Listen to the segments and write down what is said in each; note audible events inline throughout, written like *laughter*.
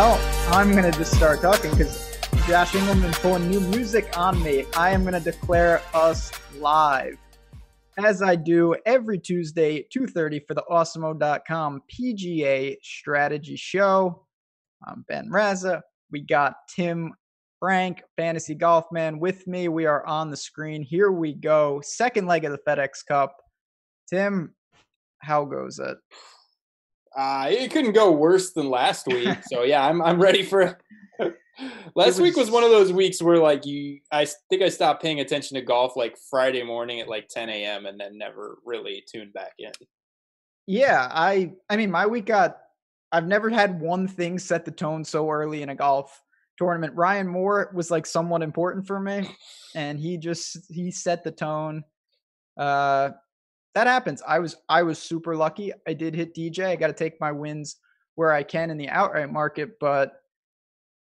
Well, I'm gonna just start talking because Josh Engelman pulling new music on me. I am gonna declare us live, as I do every Tuesday, 2:30 for the Awesemo.com PGA Strategy Show. I'm Ben Rasa. We got Tim Frank, Fantasy Golf Man, with me. We are on the screen. Here we go. Second leg of the FedEx Cup. Tim, how goes it? Uh, it couldn't go worse than last week. *laughs* So yeah, I'm I'm ready for. *laughs* last week was one of those weeks where like you, I think I stopped paying attention to golf like Friday morning at like 10 a.m. and then never really tuned back in. Yeah, I I mean my week got I've never had one thing set the tone so early in a golf tournament. Ryan Moore was like somewhat important for me and he just he set the tone. Uh that happens. I was I was super lucky. I did hit DJ. I got to take my wins where I can in the outright market, but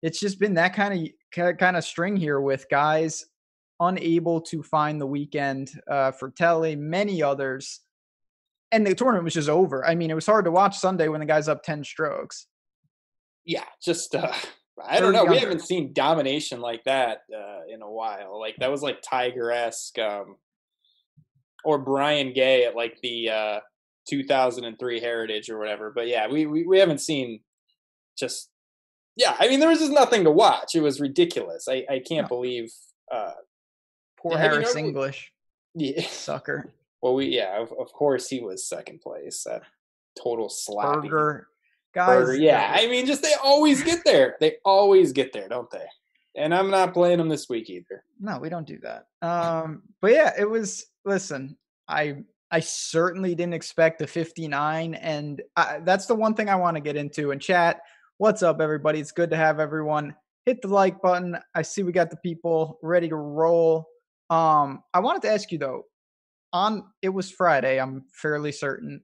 it's just been that kind of kind of string here with guys unable to find the weekend uh, for Telly, many others, and the tournament was just over. I mean, it was hard to watch Sunday when the guy's up ten strokes. Yeah, just uh, I don't know. We haven't seen domination like that uh, in a while. Like that was like Tiger esque. Um, or Brian Gay at like the uh, 2003 Heritage or whatever. But yeah, we, we we haven't seen just yeah. I mean, there was just nothing to watch. It was ridiculous. I I can't no. believe uh, poor yeah, Harris I mean, English. Yeah, *laughs* sucker. Well, we yeah, of, of course he was second place. That total slap. Berger guys. Berger, yeah, I mean, just they always get there. They always get there, don't they? And I'm not playing them this week either. No, we don't do that. Um, but yeah, it was listen, I I certainly didn't expect a 59, and I, that's the one thing I want to get into. And chat, what's up, everybody? It's good to have everyone. Hit the like button. I see we got the people ready to roll. Um, I wanted to ask you though, on it was Friday. I'm fairly certain.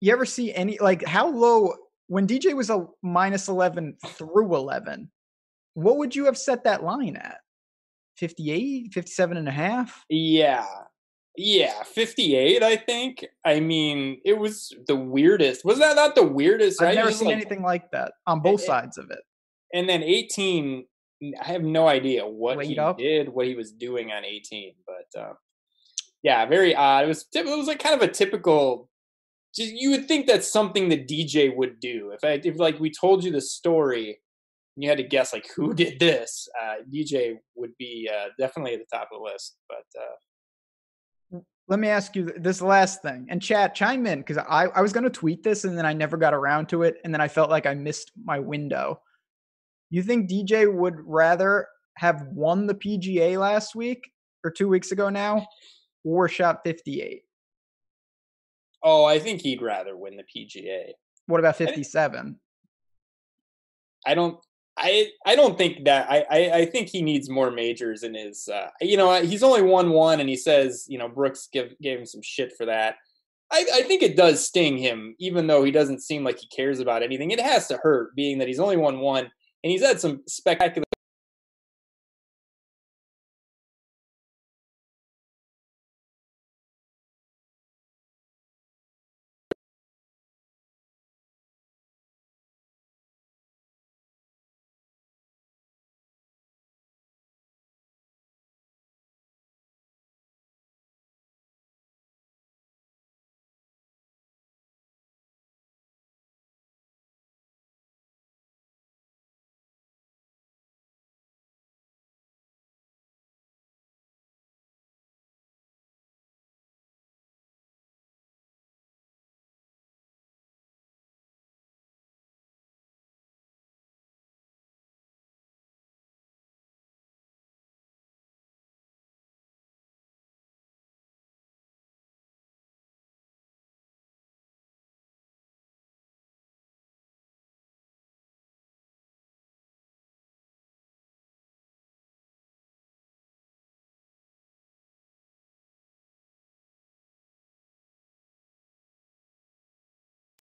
You ever see any like how low when DJ was a minus 11 through 11? What would you have set that line at? 58, 57 and a half? Yeah. Yeah, 58, I think. I mean, it was the weirdest. Was that not the weirdest? I've never seen like, anything like that on both sides of it. And then 18, I have no idea what he up. did, what he was doing on 18, but uh, yeah, very odd. It was it was like kind of a typical just you would think that's something the DJ would do. If I if like we told you the story you had to guess like who *laughs* did this, uh, DJ would be uh, definitely at the top of the list. But uh, let me ask you this last thing, and chat chime in because I I was going to tweet this and then I never got around to it, and then I felt like I missed my window. You think DJ would rather have won the PGA last week or two weeks ago now, or shot fifty eight? Oh, I think he'd rather win the PGA. What about fifty seven? I don't I I don't think that I, I, I think he needs more majors in his uh, you know he's only won one and he says you know Brooks give, gave him some shit for that. I, I think it does sting him even though he doesn't seem like he cares about anything. It has to hurt being that he's only won one and he's had some spectacular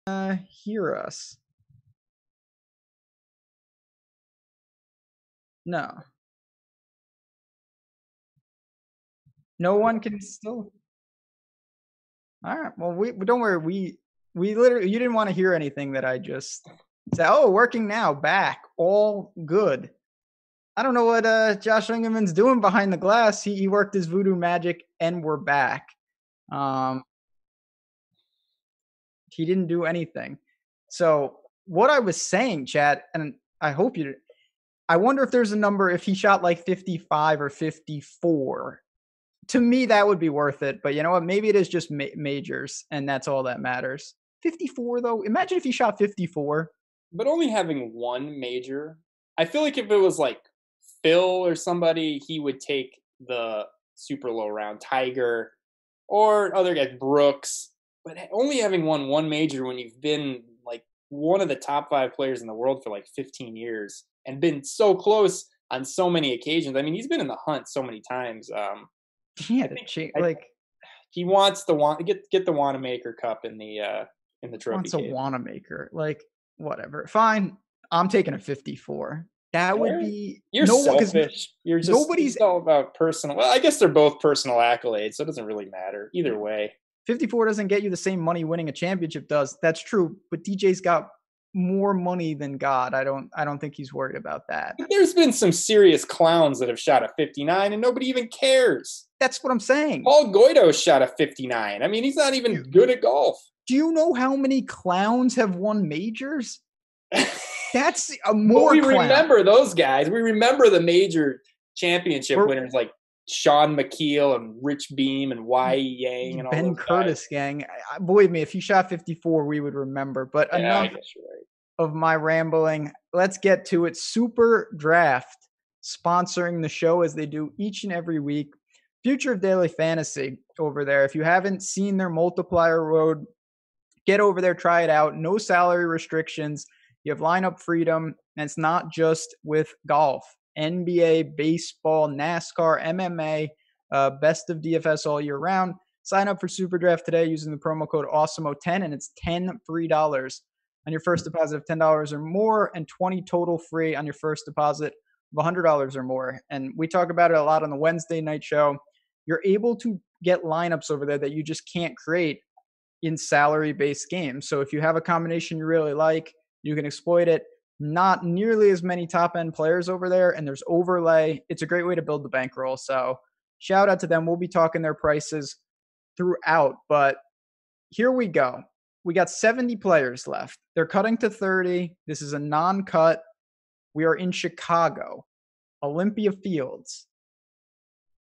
uh, hear us? No. No one can still. All right. Well, we don't worry. We we literally you didn't want to hear anything that I just said. Oh, working now, back, all good. I don't know what uh, Josh Engelman's doing behind the glass. He he worked his voodoo magic, and we're back. Um, he didn't do anything. So what I was saying, Chad, and I hope you. I wonder if there's a number if he shot like 55 or 54. To me, that would be worth it. But you know what? Maybe it is just ma- majors, and that's all that matters. 54 though. Imagine if he shot 54. But only having one major. I feel like if it was like Phil or somebody, he would take the super low round. Tiger or other guys, Brooks. But only having won one major when you've been like one of the top five players in the world for like 15 years and been so close on so many occasions. I mean, he's been in the hunt so many times. Um, he had to change, like he wants the want get get the Wanamaker Cup in the uh in the trophy. Wants a Wanamaker, like whatever. Fine, I'm taking a 54. That would be you're no, selfish. You're just nobody's all about personal. Well, I guess they're both personal accolades, so it doesn't really matter either way. 54 doesn't get you the same money winning a championship does. That's true, but DJ's got more money than God. I don't I don't think he's worried about that. There's been some serious clowns that have shot a 59 and nobody even cares. That's what I'm saying. Paul Goydos shot a 59. I mean, he's not even good at golf. Do you know how many clowns have won majors? *laughs* That's a more. we clown. remember those guys. We remember the major championship We're, winners like Shaun Micheel and Rich Beem and Y mm, Yang and Ben Curtis guys. gang. I, believe me, if he shot 54, we would remember. But yeah, enough right. of my rambling. Let's get to it. Super Draft sponsoring the show as they do each and every week. Future of Daily Fantasy over there. If you haven't seen their multiplier road, get over there, try it out. No salary restrictions. You have lineup freedom, and it's not just with golf. NBA, baseball, NASCAR, MMA, uh, best of DFS all year round. Sign up for Super Draft today using the promo code AWESEMO10, and it's 10 free dollars on your first deposit of $10 or more, and 20 total free on your first deposit of $100 or more. And we talk about it a lot on the Wednesday night show. You're able to get lineups over there that you just can't create in salary based games. So if you have a combination you really like, you can exploit it. Not nearly as many top end players over there, and there's overlay. It's a great way to build the bankroll. So shout out to them. We'll be talking their prices throughout, but here we go. We got 70 players left. They're cutting to 30. This is a non cut. We are in Chicago, Olympia Fields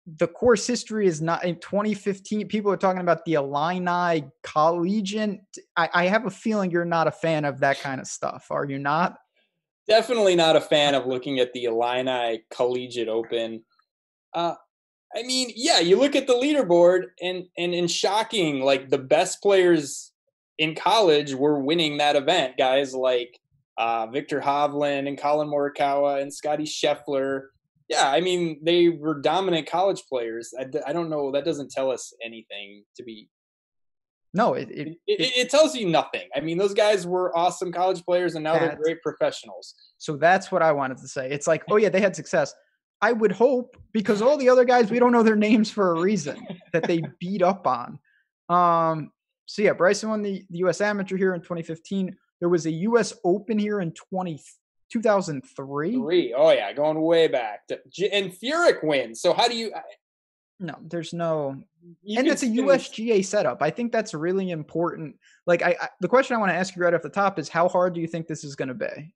the course history is not in 2015. People are talking about the Illini Collegiate. I, I, have a feeling you're not a fan of that kind of stuff. Are you not? Definitely not a fan of looking at the Illini Collegiate Open. Uh, I mean, yeah, you look at the leaderboard, and and in shocking, like the best players in college were winning that event. Guys like uh, Viktor Hovland and Collin Morikawa and Scotty Scheffler yeah, I mean, they were dominant college players. I, I don't know. That doesn't tell us anything to be. No, it it, it, it, tells you nothing. I mean, those guys were awesome college players, and now they're great professionals. So that's what I wanted to say. It's like, oh yeah, they had success. I would hope because all the other guys we don't know their names for a reason that they *laughs* beat up on. Um. So yeah, Bryson won the, the U.S. Amateur here in 2015. There was a U.S. Open here in 20 2003. Three. Oh yeah, going way back. To, and Furyk wins. So how do you? No, there's no. You and it's a USGA setup. I think that's really important. Like, I, I the question I want to ask you right off the top is, how hard do you think this is going to be?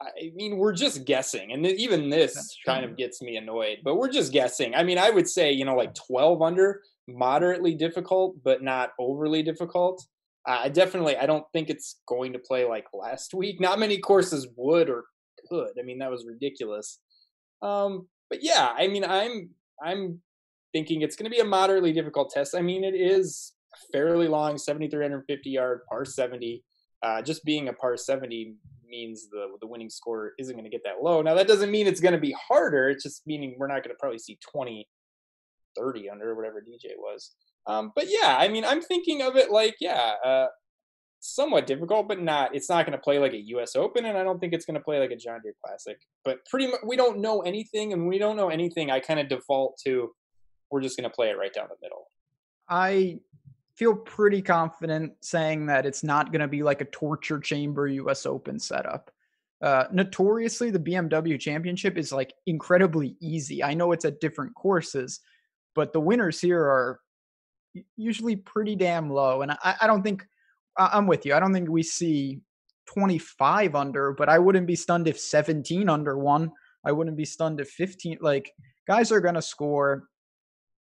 I mean, we're just guessing, and even this kind of gets me annoyed. But we're just guessing. I mean, I would say you know, like 12 under, moderately difficult, but not overly difficult. I definitely I don't think it's going to play like last week. Not many courses would or could. I mean that was ridiculous. Um, but yeah, I mean I'm I'm thinking it's going to be a moderately difficult test. I mean it is fairly long, 7,350 yard par 70. Uh, just being a par 70 means the the winning score isn't going to get that low. Now that doesn't mean it's going to be harder. It's just meaning we're not going to probably see 20, 30 under whatever DJ was. Um, but yeah, I mean, I'm thinking of it like, yeah, uh, somewhat difficult, but not. It's not going to play like a U.S. Open, and I don't think it's going to play like a John Deere Classic. But pretty much, we don't know anything, and we don't know anything. I kind of default to we're just going to play it right down the middle. I feel pretty confident saying that it's not going to be like a torture chamber U.S. Open setup. Uh, notoriously, the BMW Championship is like incredibly easy. I know it's at different courses, but the winners here are usually pretty damn low. And I, I don't think I'm with you. I don't think we see 25 under, but I wouldn't be stunned if 17 under one. I wouldn't be stunned if 15. Like guys are going to score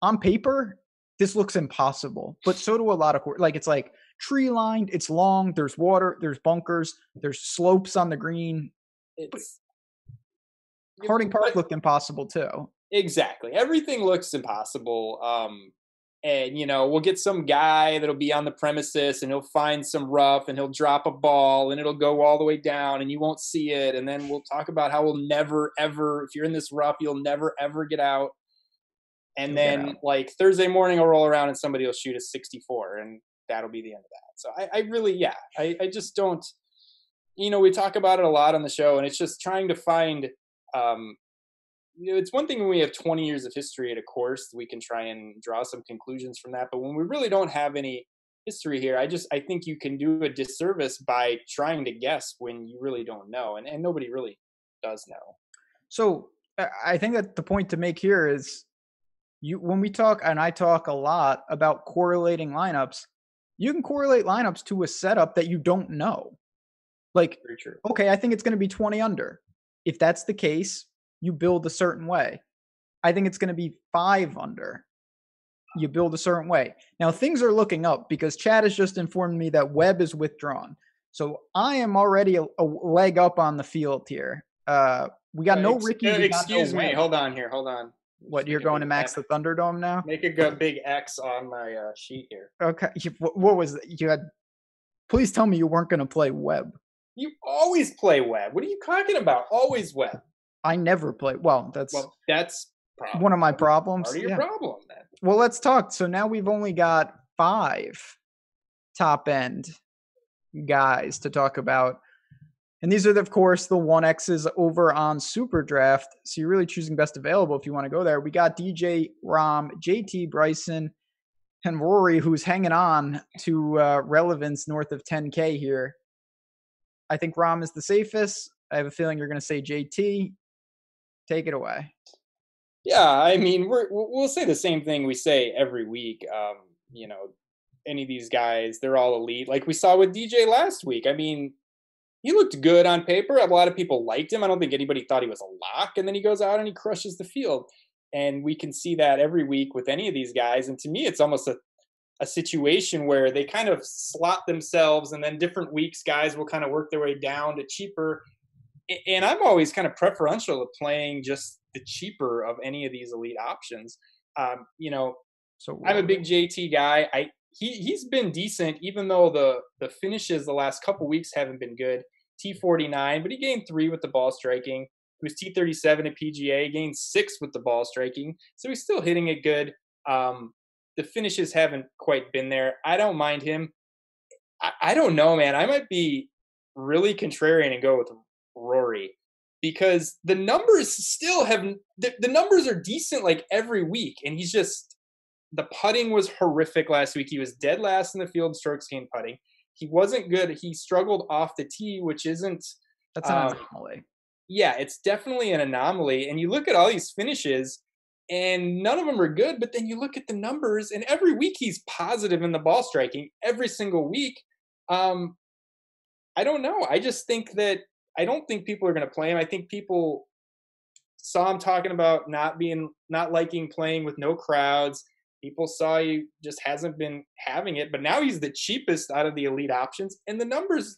on paper. This looks impossible, but so do a lot of like it's like tree lined. It's long. There's water. There's bunkers. There's slopes on the green. It's Harding Park looked impossible too. Exactly. Everything looks impossible. Um, and you know we'll get some guy that'll be on the premises and he'll find some rough and he'll drop a ball and it'll go all the way down and you won't see it. And then we'll talk about how we'll never ever if you're in this rough you'll never ever get out. And then like thursday morning i'll roll around and somebody will shoot a 64 and that'll be the end of that. So i, I really yeah I, I just don't you know we talk about it a lot on the show and it's just trying to find um, you know, it's one thing when we have 20 years of history at a course, we can try and draw some conclusions from that. But when we really don't have any history here, I just I think you can do a disservice by trying to guess when you really don't know, and and nobody really does know. So I think that the point to make here is you when we talk and I talk a lot about correlating lineups, you can correlate lineups to a setup that you don't know. Like, okay, I think it's going to be 20 under. If that's the case, you build a certain way. I think it's going to be five under. You build a certain way. Now things are looking up because Chad has just informed me that Webb is withdrawn. So I am already a, a leg up on the field here. Uh, we got no Ricky. Uh, excuse no me. Hold on here. Hold on. What you're going to max the Thunderdome now? Make a good big X on my uh, sheet here. Okay. What was it? you had? Please tell me you weren't going to play Webb. You always play Webb. What are you talking about? Always Webb. I never play. Well, that's well, that's one of my problems. Part of your yeah. problem, then. Well, let's talk. So now we've only got five top end guys to talk about. And these are, of course, the 1Xs over on Super Draft. So you're really choosing best available if you want to go there. We got DJ, Rahm, JT, Bryson, and Rory, who's hanging on to uh, relevance north of 10K here. I think Rahm is the safest. I have a feeling you're going to say JT. Take it away. Yeah, I mean, we're, we'll say the same thing we say every week. Um, you know, any of these guys, they're all elite. Like we saw with DJ last week. I mean, he looked good on paper. A lot of people liked him. I don't think anybody thought he was a lock. And then he goes out and he crushes the field. And we can see that every week with any of these guys. And to me, it's almost a, a situation where they kind of slot themselves, and then different weeks, guys will kind of work their way down to cheaper and I'm always kind of preferential to playing just the cheaper of any of these elite options. Um, you know, so I'm a big JT guy. I he he's been decent, even though the the finishes the last couple weeks haven't been good. T49, but he gained three with the ball striking. He was T37 at PGA, gained six with the ball striking, so he's still hitting it good. Um, the finishes haven't quite been there. I don't mind him. I, I don't know, man. I might be really contrarian and go with Rory because the numbers still have the, the numbers are decent like every week and he's just the putting was horrific last week. He was dead last in the field strokes gained putting. He wasn't good. He struggled off the tee, which isn't that's an um, anomaly. Yeah, it's definitely an anomaly. And you look at all these finishes, and none of them are good. But then you look at the numbers, and every week he's positive in the ball striking. Every single week. Um, I don't know. I just think that I don't think people are going to play him. I think people saw him talking about not being not liking playing with no crowds. People saw he just hasn't been having it, but now he's the cheapest out of the elite options, and the numbers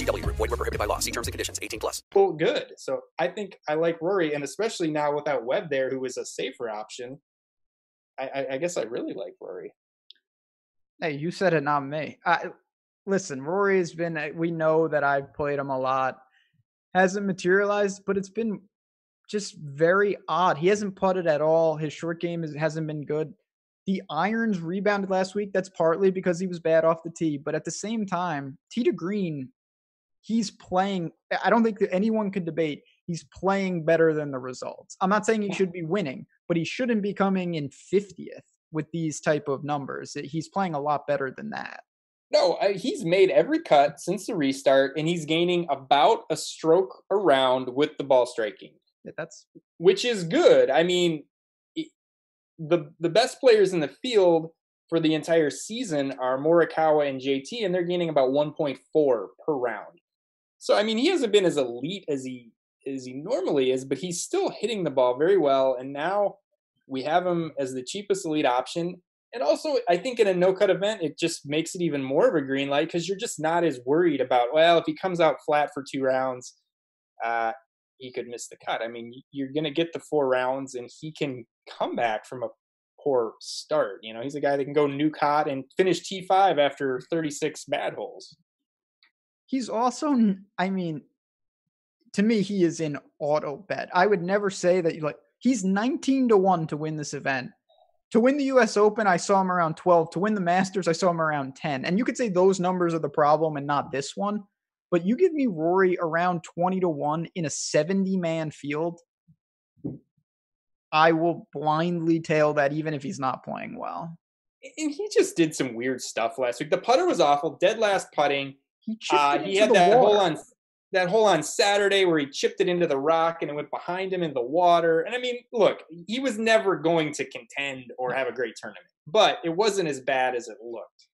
VGW, void, were prohibited by law. See terms and conditions 18 plus. Well, good. So I think I like Rory, and especially now without Webb there, who is a safer option. I, I, I guess I really like Rory. Hey, you said it, not me. I, listen, Rory has been. Uh, we know that I've played him a lot. Hasn't materialized, but it's been just very odd. He hasn't putted at all. His short game is, hasn't been good. The irons rebounded last week. That's partly because he was bad off the tee, but at the same time, tee to green, he's playing. I don't think that anyone could debate he's playing better than the results. I'm not saying he should be winning, but he shouldn't be coming in 50th with these type of numbers. He's playing a lot better than that. No, he's made every cut since the restart, and he's gaining about a stroke around with the ball striking. Yeah, that's which is good. I mean, the the best players in the field for the entire season are Morikawa and JT, and they're gaining about 1.4 per round. So I mean, he hasn't been as elite as he as he normally is, but he's still hitting the ball very well. And now we have him as the cheapest elite option. And also, I think in a no cut event, it just makes it even more of a green light because you're just not as worried about, well, if he comes out flat for two rounds, uh, he could miss the cut. I mean, you're going to get the four rounds and he can come back from a poor start. You know, he's a guy that can go new cot and finish T5 after 36 bad holes. He's also, I mean, to me, he is in auto bet. I would never say that, you like, he's 19 to 1 to win this event. To win the US Open, I saw him around 12. To win the Masters, I saw him around 10. And you could say those numbers are the problem and not this one. But you give me Rory around 20 to 1 in a 70 man field, I will blindly tail that even if he's not playing well. And he just did some weird stuff last week. The putter was awful, dead last putting. He, uh, he had that hole on that hole on Saturday where he chipped it into the rock and it went behind him in the water. And I mean, look, he was never going to contend or have a great tournament, but it wasn't as bad as it looked.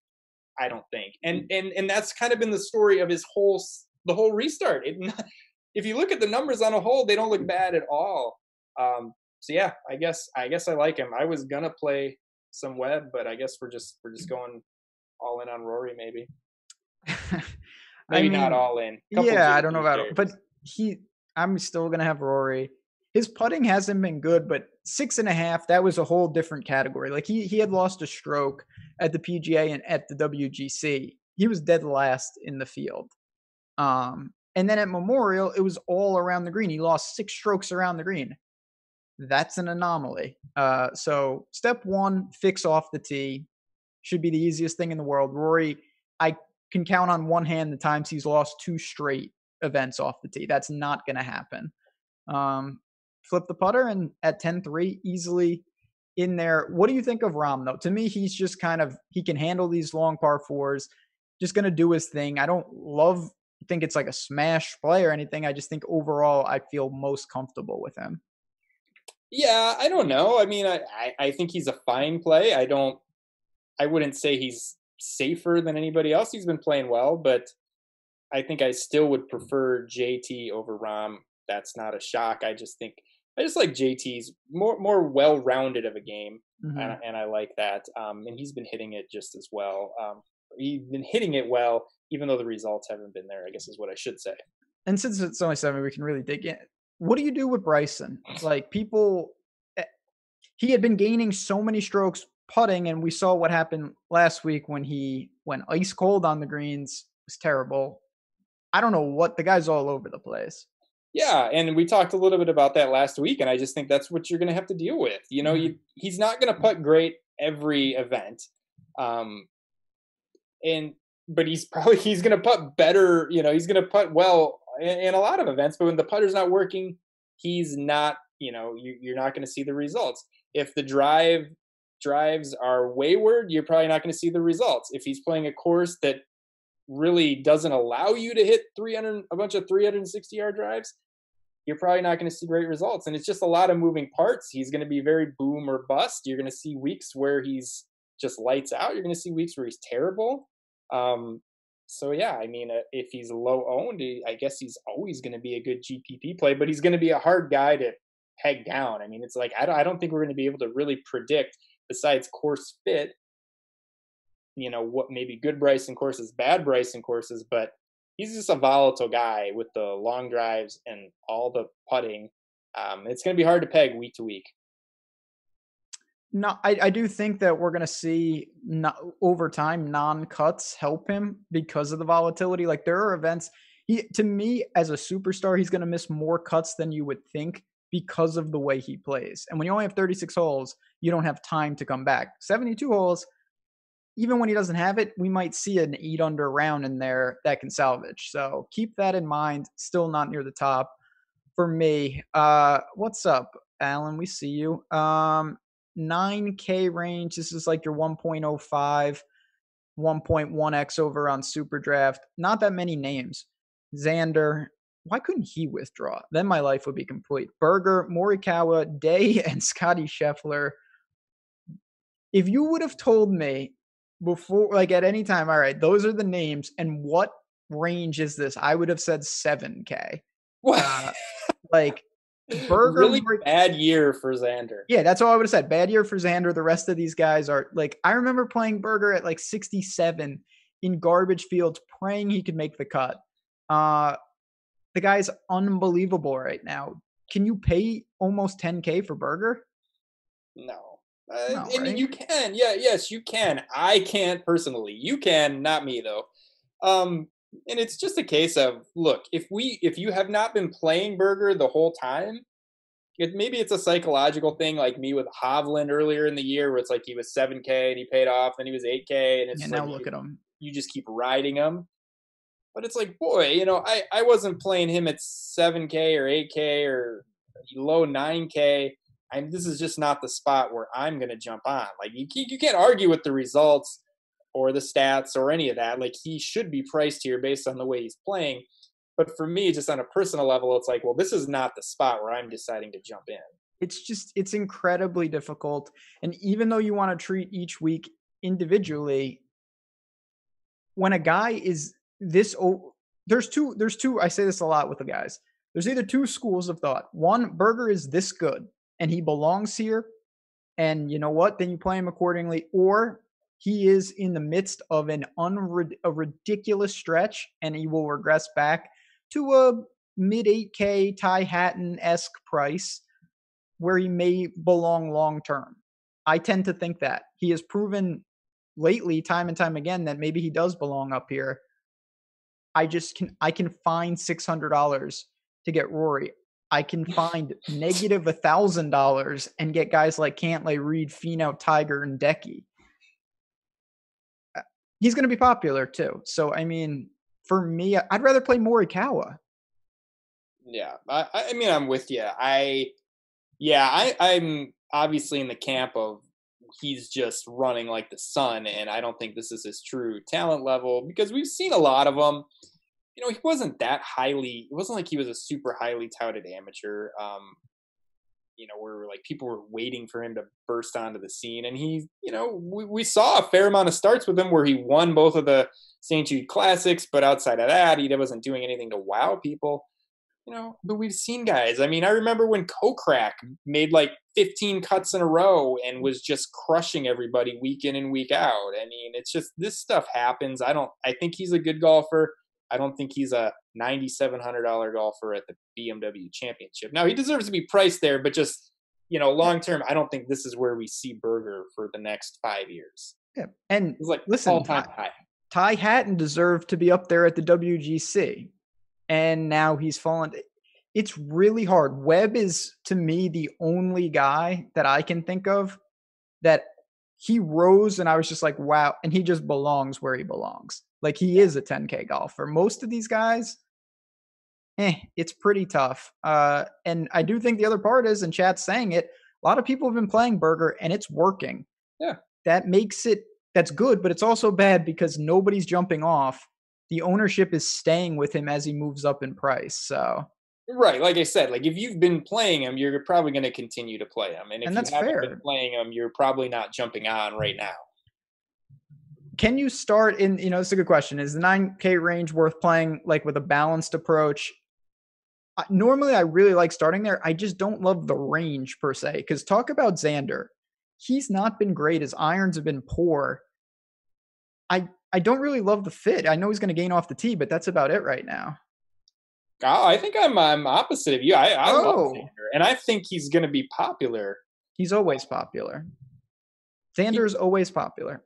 I don't think. And mm. and and that's kind of been the story of his whole the whole restart. It, *laughs* if you look at the numbers on a whole, they don't look bad at all. Um, so yeah, I guess I guess I like him. I was gonna play some Webb, but I guess we're just we're just going all in on Rory maybe. Maybe I mean, not all in. yeah, I don't know about it, but he. I'm still gonna have Rory. His putting hasn't been good, but six and a half. That was a whole different category. Like he he had lost a stroke at the PGA and at the WGC. He was dead last in the field. Um, and then at Memorial, it was all around the green. He lost six strokes around the green. That's an anomaly. Uh, so step one, fix off the tee. Should be the easiest thing in the world. Rory, I can count on one hand the times he's lost two straight events off the tee. That's not going to happen. Um, flip the putter and at 10-3 easily in there. What do you think of Rahm, though? To me, he's just kind of he can handle these long par fours. Just going to do his thing. I don't love think it's like a smash play or anything. I just think overall I feel most comfortable with him. Yeah, I don't know. I mean, I, I, I think he's a fine play. I don't I wouldn't say he's safer than anybody else. He's been playing well, but I think I still would prefer JT over Rahm. That's not a shock. I just think I just like JT's more more well rounded of a game, mm-hmm. and, and, I like that. Um, and he's been hitting it just as well. Um, he's been hitting it well, even though the results haven't been there. I guess is what I should say. And since it's only seven, we can really dig in. What do you do with Bryson? Like people, eh, he had been gaining so many strokes putting, and we saw what happened last week when he went ice cold on the greens. It was terrible. I don't know what the guy's all over the place. Yeah, and we talked a little bit about that last week, and I just think that's what you're going to have to deal with. You know, mm-hmm. you, he's not going to putt great every event, um, and but he's probably *laughs* he's going to putt better. You know, he's going to putt well in, in, a lot of events. But when the putter's not working, he's not. You know, you, you're not going to see the results. If the drive drives are wayward, you're probably not going to see the results. If he's playing a course that really doesn't allow you to hit 300 a bunch of 360 yard drives, you're probably not going to see great results. And it's just a lot of moving parts. He's going to be very boom or bust. You're going to see weeks where he's just lights out. You're going to see weeks where he's terrible. Um, so yeah, I mean, uh, if he's low owned, I guess he's always going to be a good GPP play, but he's going to be a hard guy to peg down. I mean, it's like I don't, I don't think we're going to be able to really predict, besides course fit, you know, what maybe good Bryson courses, bad Bryson courses, but he's just a volatile guy with the long drives and all the putting. Um, it's going to be hard to peg week to week. No, I, I do think that we're going to see over time non cuts help him because of the volatility. Like there are events. He to me as a superstar, he's going to miss more cuts than you would think because of the way he plays. And when you only have 36 holes, you don't have time to come back. 72 holes, even when he doesn't have it, we might see an eight under round in there that can salvage. So keep that in mind. Still not near the top for me. Uh, what's up, Alan? We see you. Um, 9K range. This is like your 1.05, 1.1x over on Super Draft. Not that many names. Xander, why couldn't he withdraw? Then my life would be complete. Berger, Morikawa, Day, *laughs* and Scotty Scheffler. If you would have told me before, like at any time, all right, those are the names, and what range is this? I would have said 7K. What? Uh, like Berger really bad year for Xander. Yeah, that's all I would have said. Bad year for Xander. The rest of these guys are like I remember playing Berger at like 67 in garbage fields, praying he could make the cut. Uh the guy's unbelievable right now. Can you pay almost 10k for Berger? No. Uh, no, I mean, you can. Yeah, yes, you can. I can't personally. You can, not me though. Um, and it's just a case of look if we if you have not been playing Berger the whole time it, maybe it's a psychological thing like me with Hovland earlier in the year where it's like he was 7k and he paid off and he was 8k and it's and like now look you, at him you just keep riding him but it's like boy you know I I wasn't playing him at 7k or 8k or low 9k I'm this is just not the spot where I'm going to jump on like you you can't argue with the results or the stats or any of that. Like he should be priced here based on the way he's playing. But for me, just on a personal level, it's like, well, this is not the spot where I'm deciding to jump in. It's just, it's incredibly difficult. And even though you want to treat each week individually, when a guy is this, oh, there's two, there's two, I say this a lot with the guys. There's either two schools of thought. One, Berger is this good and he belongs here. And you know what? Then you play him accordingly. Or he is in the midst of an unrid- a ridiculous stretch and he will regress back to a mid 8k Ty Hatton esque price where he may belong long term. I tend to think that he has proven lately, time and time again, that maybe he does belong up here. I just can I can find six hundred dollars to get Rory. I can find negative a thousand dollars and get guys like Cantlay, Reed, Finau, Tiger, and Decky uh, he's going to be popular too. So I mean, for me, I'd rather play Morikawa. Yeah, I, I mean, I'm with you. I, yeah, I, I'm obviously in the camp of he's just running like the sun, and I don't think this is his true talent level because we've seen a lot of them. You know, he wasn't that highly. It wasn't like he was a super highly touted amateur. Um, you know, where like people were waiting for him to burst onto the scene. And he, you know, we, we saw a fair amount of starts with him where he won both of the St. Jude Classics, but outside of that, he wasn't doing anything to wow people. You know, but we've seen guys. I mean, I remember when Kokrak made like 15 cuts in a row and was just crushing everybody week in and week out. I mean, it's just this stuff happens. I don't. I think he's a good golfer. I don't think he's a $9,700 golfer at the BMW Championship. Now he deserves to be priced there, but just you know, long term, I don't think this is where we see Berger for the next five years. Yeah, and it's like listen, Ty, high. Ty Hatton deserved to be up there at the WGC, and now he's fallen. It's really hard. Webb is to me the only guy that I can think of that he rose, and I was just like, wow, and he just belongs where he belongs. Like he is a 10K golfer. Most of these guys, eh, it's pretty tough. Uh, and I do think the other part is, and chat's saying it, a lot of people have been playing Berger and it's working. Yeah. That makes it, that's good, but it's also bad because nobody's jumping off. The ownership is staying with him as he moves up in price. So, Right, like I said, like if you've been playing him, you're probably going to continue to play him, and if and that's you haven't fair. been playing him, you're probably not jumping on right now. can you start in? You know, it's a good question. Is the nine K range worth playing like with a balanced approach? normally, I really like starting there. I just don't love the range per se. Because talk about Xander, he's not been great. His irons have been poor. I I don't really love the fit. I know he's going to gain off the tee, but that's about it right now. Oh, I think I'm I'm opposite of you. I, I oh. love Xander, and I think he's going to be popular. He's always popular. Xander's he, always popular.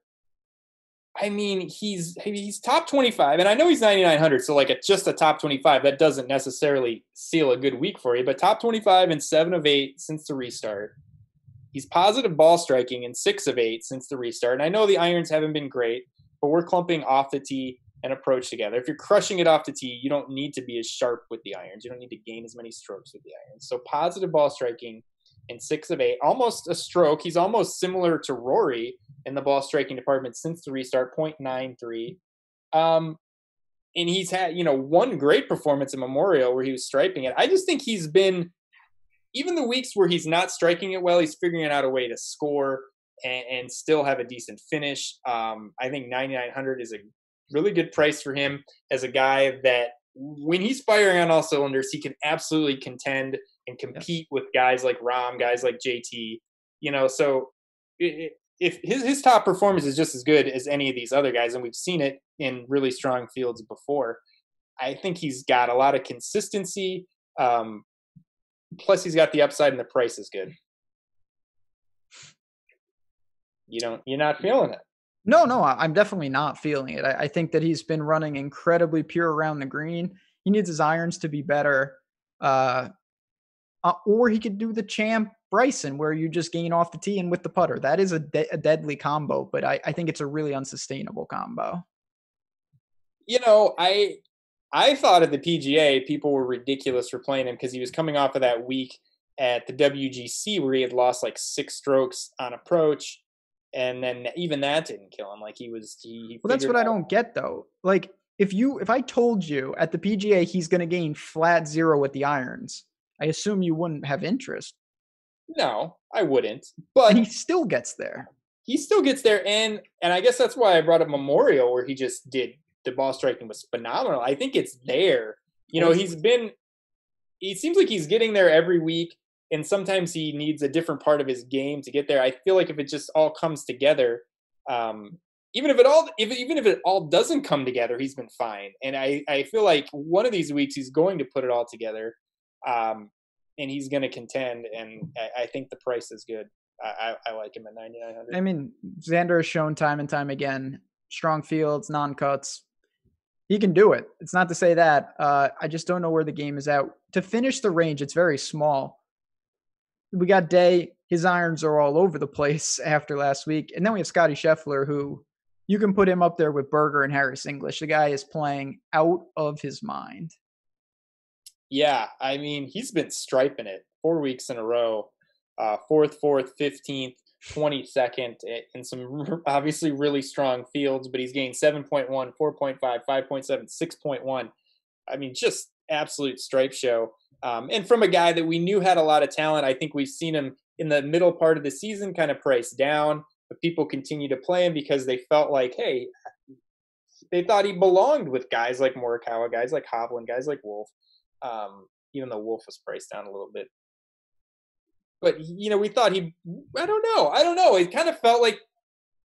I mean, he's he's top 25, and I know he's 9,900. So like, it's just a top 25. That doesn't necessarily seal a good week for you. But top 25 and seven of eight since the restart. He's positive ball striking in six of eight since the restart. And I know the irons haven't been great, but we're clumping off the tee and approach together. If you're crushing it off the tee, you don't need to be as sharp with the irons. You don't need to gain as many strokes with the irons. So positive ball striking in six of eight, almost a stroke. He's almost similar to Rory in the ball striking department since the restart, 0.93. Um, and he's had, you know, one great performance in Memorial where he was striping it. I just think he's been, even the weeks where he's not striking it well, he's figuring out a way to score and, and still have a decent finish. Um, I think 9,900 is a really good price for him as a guy that when he's firing on all cylinders, he can absolutely contend and compete with guys like Rahm, guys like JT. You know, so it, if his his top performance is just as good as any of these other guys, and we've seen it in really strong fields before, I think he's got a lot of consistency. Um, plus, he's got the upside, and the price is good. You don't, you're not feeling it. No, no, I'm definitely not feeling it. I, I, think that he's been running incredibly pure around the green. He needs his irons to be better. Uh, uh, or he could do the champ Bryson, where you just gain off the tee and with the putter. That is a, de- a deadly combo, but I, I think it's a really unsustainable combo. You know, I I thought at the PGA people were ridiculous for playing him because he was coming off of that week at the WGC where he had lost like six strokes on approach and then even that didn't kill him. Like he was. He, he well, that's what out. I don't get though. Like if you if I told you at the PGA he's going to gain flat zero with the irons, I assume you wouldn't have interest. No, I wouldn't. But and he still gets there. He still gets there, and and I guess that's why I brought up Memorial, where he just did the ball striking was phenomenal. I think it's there. You know, he's been. He seems like he's getting there every week and sometimes he needs a different part of his game to get there. I feel like if it just all comes together, um, even if it all if even if it all doesn't come together, he's been fine. And I I feel like one of these weeks he's going to put it all together, um, and he's going to contend. And I, I, think the price is good. I, I, like him at ninety nine hundred. I mean, Xander has shown time and time again strong fields, non cuts. He can do it. It's not to say that. Uh, I just don't know where the game is at. To finish the range, it's very small we got Day. His irons are all over the place *laughs* after last week. And then we have Scotty Scheffler, who you can put him up there with Berger and Harris English. The guy is playing out of his mind. Yeah, I mean, he's been striping it four weeks in a row. Uh, fourth, fourth, 15th, 22nd in some obviously really strong fields, but he's gained 7.1, 4.5, 5.7, 6.1. I mean, just absolute stripe show. Um, and from a guy that we knew had a lot of talent, I think we've seen him in the middle part of the season kind of priced down, but people continue to play him because they felt like, hey, they thought he belonged with guys like Morikawa, guys like Hovland, guys like Wolff. um, even though Wolff was priced down a little bit. But you know, we thought he. I don't know. I don't know. It kind of felt like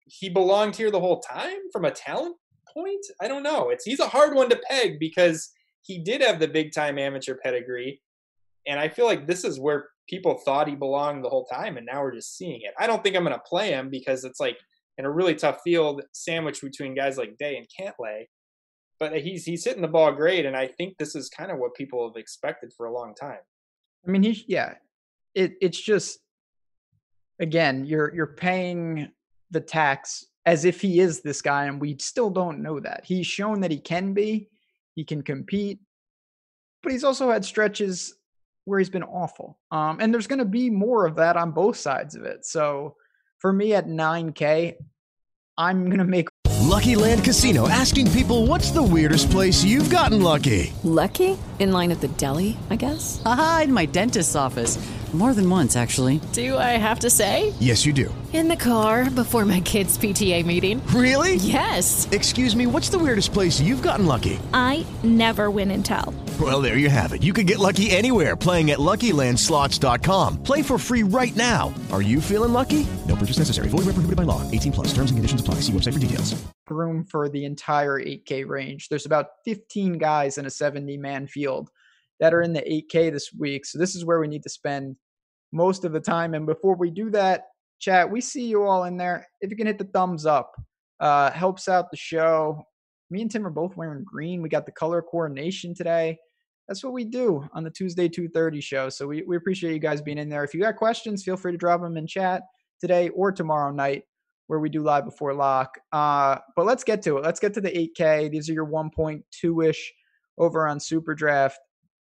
he belonged here the whole time from a talent point. I don't know. It's he's a hard one to peg because he did have the big time amateur pedigree. And I feel like this is where people thought he belonged the whole time, and now we're just seeing it. I don't think I'm going to play him because it's like in a really tough field, sandwiched between guys like Day and Cantlay. But he's he's hitting the ball great, and I think this is kind of what people have expected for a long time. I mean, he yeah, it it's just again you're you're paying the tax as if he is this guy, and we still don't know that. He's shown that he can be. He can compete, but he's also had stretches where he's been awful. Um, and there's going to be more of that on both sides of it. So for me at 9K, I'm going to make. Lucky Land Casino asking people what's the weirdest place you've gotten lucky? Lucky? In line at the deli, I guess? Aha, in my dentist's office. More than once, actually. Do I have to say? Yes, you do. In the car before my kids' PTA meeting. Really? Yes. Excuse me, what's the weirdest place you've gotten lucky? I never win and tell. Well, there you have it. You can get lucky anywhere playing at LuckyLandSlots.com. Play for free right now. Are you feeling lucky? No purchase necessary. Void where prohibited by law. 18 plus. Terms and conditions apply. See website for details. Room for the entire 8K range. There's about 15 guys in a 70-man field that are in the 8K this week. So this is where we need to spend most of the time. And before we do that, chat, we see you all in there. If you can hit the thumbs up, uh, helps out the show. Me and Tim are both wearing green. We got the color coordination today. That's what we do on the Tuesday 2:30 show. So we, we appreciate you guys being in there. If you got questions, feel free to drop them in chat today or tomorrow night where we do live before lock. Uh, but let's get to it. Let's get to the 8K. These are your 1.2 ish over on Super Draft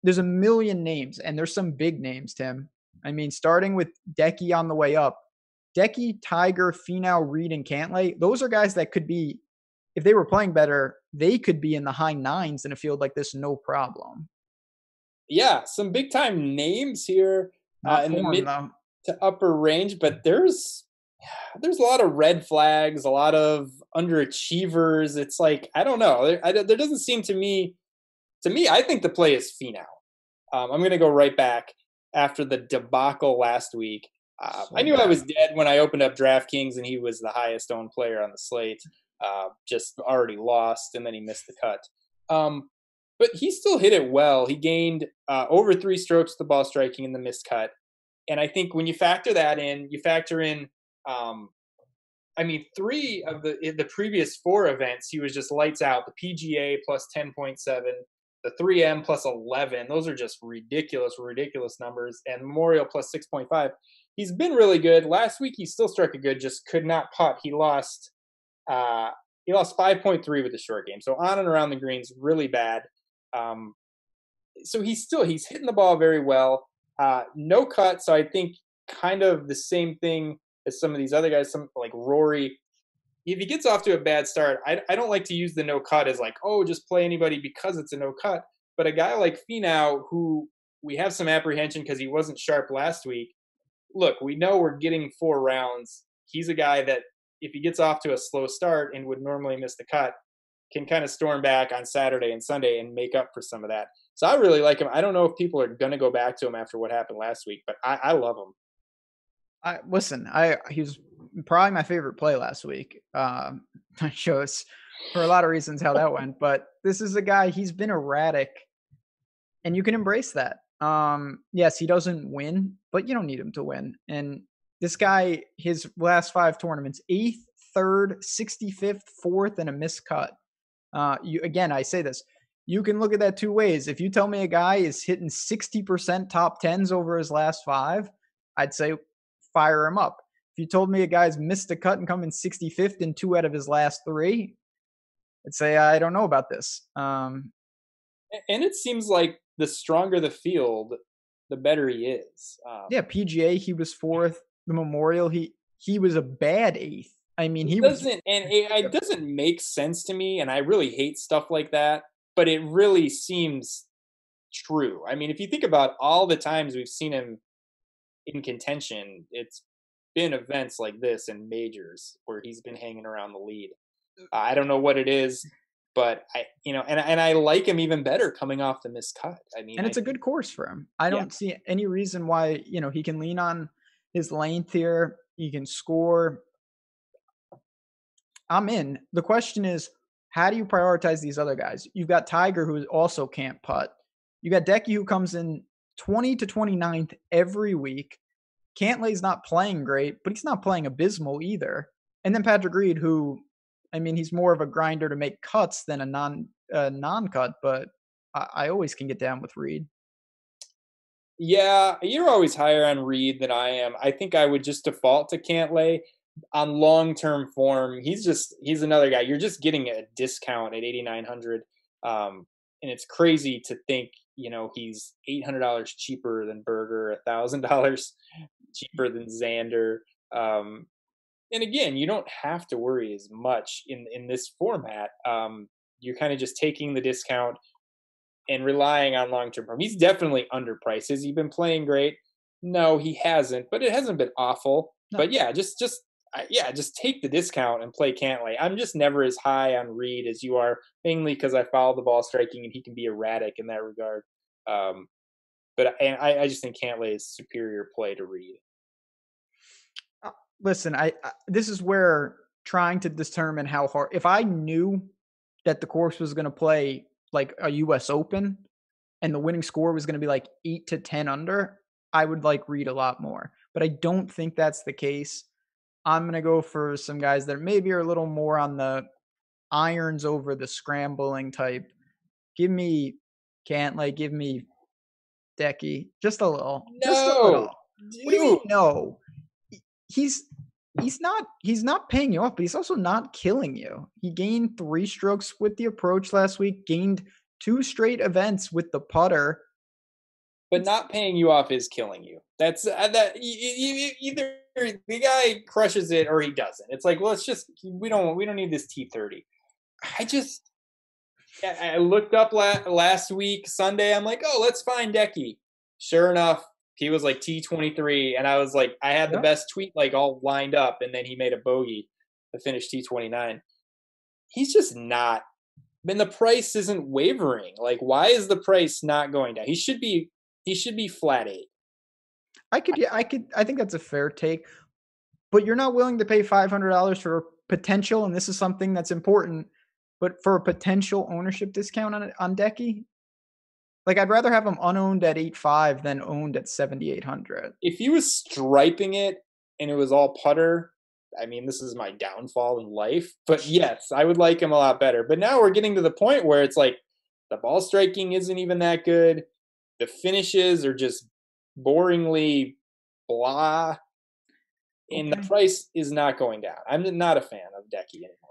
there's a million names, and there's some big names, Tim. I mean, starting with Decky on the way up, Decky, Tiger, Finau, Reed, and Cantlay. Those are guys that could be, if they were playing better, they could be in the high nines in a field like this, no problem. Yeah, some big time names here uh, in the mid though. to upper range, but there's there's a lot of red flags, a lot of underachievers. It's like I don't know. There, I, there doesn't seem to me to me, I think the play is Finau. Um, I'm going to go right back after the debacle last week. Uh, so I knew bad. I was dead when I opened up DraftKings and he was the highest owned player on the slate. Uh, just already lost, and then he missed the cut. Um, but he still hit it well. He gained uh, over three strokes the ball striking in the missed cut. And I think when you factor that in, you factor in, um, I mean, three of the the previous four events, he was just lights out. The PGA plus ten point seven, the 3M plus 11, those are just ridiculous, ridiculous numbers. And Memorial plus 6.5. He's been really good. Last week he still struck a good, just could not putt. He lost uh he lost 5.3 with the short game. So on and around the greens, really bad. Um so he's still he's hitting the ball very well. Uh no cut, so I think kind of the same thing as some of these other guys, some like Rory if he gets off to a bad start, I, I don't like to use the no cut as like, oh, just play anybody because it's a no cut. But a guy like Finau, who we have some apprehension because he wasn't sharp last week. Look, we know we're getting four rounds. He's a guy that if he gets off to a slow start and would normally miss the cut, can kind of storm back on Saturday and Sunday and make up for some of that. So I really like him. I don't know if people are going to go back to him after what happened last week, but I, I love him. I listen. I he was probably my favorite play last week. Um, *laughs* shows for a lot of reasons how that went, but this is a guy. He's been erratic, and you can embrace that. Um, yes, he doesn't win, but you don't need him to win. And this guy, his last five tournaments, eighth, third, sixty fifth, fourth, and a miscut. Uh, you again, I say this. You can look at that two ways. If you tell me a guy is hitting 60% top tens over his last five, I'd say fire him up. You told me a guy's missed a cut and come in 65th in two out of his last three, I'd say I don't know about this. Um, and it seems like the stronger the field, the better he is. Um, yeah, PGA he was fourth. The Memorial he he was a bad eighth. I mean, he doesn't, was, and *laughs* it, it doesn't make sense to me. And I really hate stuff like that. But it really seems true. I mean, if you think about all the times we've seen him in contention, it's been events like this in majors where he's been hanging around the lead. Uh, I don't know what it is, *laughs* but I, you know, and and I like him even better coming off the miscut. I mean, and it's I, a good course for him. I don't yeah. see any reason why you know he can lean on his length here. He can score. I'm in. The question is, how do you prioritize these other guys? You've got Tiger who also can't putt. You got Decky who comes in 20 to 29th every week. Cantlay's not playing great, but he's not playing abysmal either. And then Patrick Reed, who, I mean, he's more of a grinder to make cuts than a non a non cut, but I, I always can get down with Reed. Yeah, you're always higher on Reed than I am. I think I would just default to Cantlay on long term form. He's just he's another guy. You're just getting a discount at 8900. Um, and it's crazy to think you know he's eight hundred dollars cheaper than Berger, a thousand dollars cheaper than Xander. Um, and again, you don't have to worry as much in in this format. Um, you're kind of just taking the discount and relying on long term. He's definitely underpriced. Has he been playing great? No, he hasn't, but it hasn't been awful. No. But yeah, just just yeah, just take the discount and play Cantlay. I'm just never as high on Reed as you are, mainly because I follow the ball striking and he can be erratic in that regard. Um, but and I, I just think Cantlay is superior play to Reed. Uh, listen, I, I this is where trying to determine how hard. If I knew that the course was going to play like a U.S. Open and the winning score was going to be like eight to ten under, I would like Reed a lot more. But I don't think that's the case. I'm going to go for some guys that maybe are a little more on the irons over the scrambling type. Give me Cantlay, give me Decky, just a little. No. Just a little. What do you mean no? He's he's not he's not paying you off, but he's also not killing you. He gained three strokes with the approach last week, gained two straight events with the putter. But not paying you off is killing you. That's uh, that either the guy crushes it or he doesn't. It's like, well, it's just we don't we don't need this T thirty. I just I looked up la- last week Sunday. I'm like, oh, let's find Decky. Sure enough, he was like T twenty three, and I was like, I had the best tweet like all lined up, and then he made a bogey to finish T twenty nine. He's just not. And the price isn't wavering. Like, why is the price not going down? He should be. He should be flat eight. I could, yeah, I could, I think that's a fair take. But you're not willing to pay five hundred dollars for potential, and this is something that's important. But for a potential ownership discount on on Decky, like I'd rather have him unowned at eight five than owned at seventy eight hundred. If he was striping it and it was all putter, I mean, this is my downfall in life. But yes, I would like him a lot better. But now we're getting to the point where it's like the ball striking isn't even that good. The finishes are just boringly blah, and okay. the price is not going down. I'm not a fan of Decky anymore.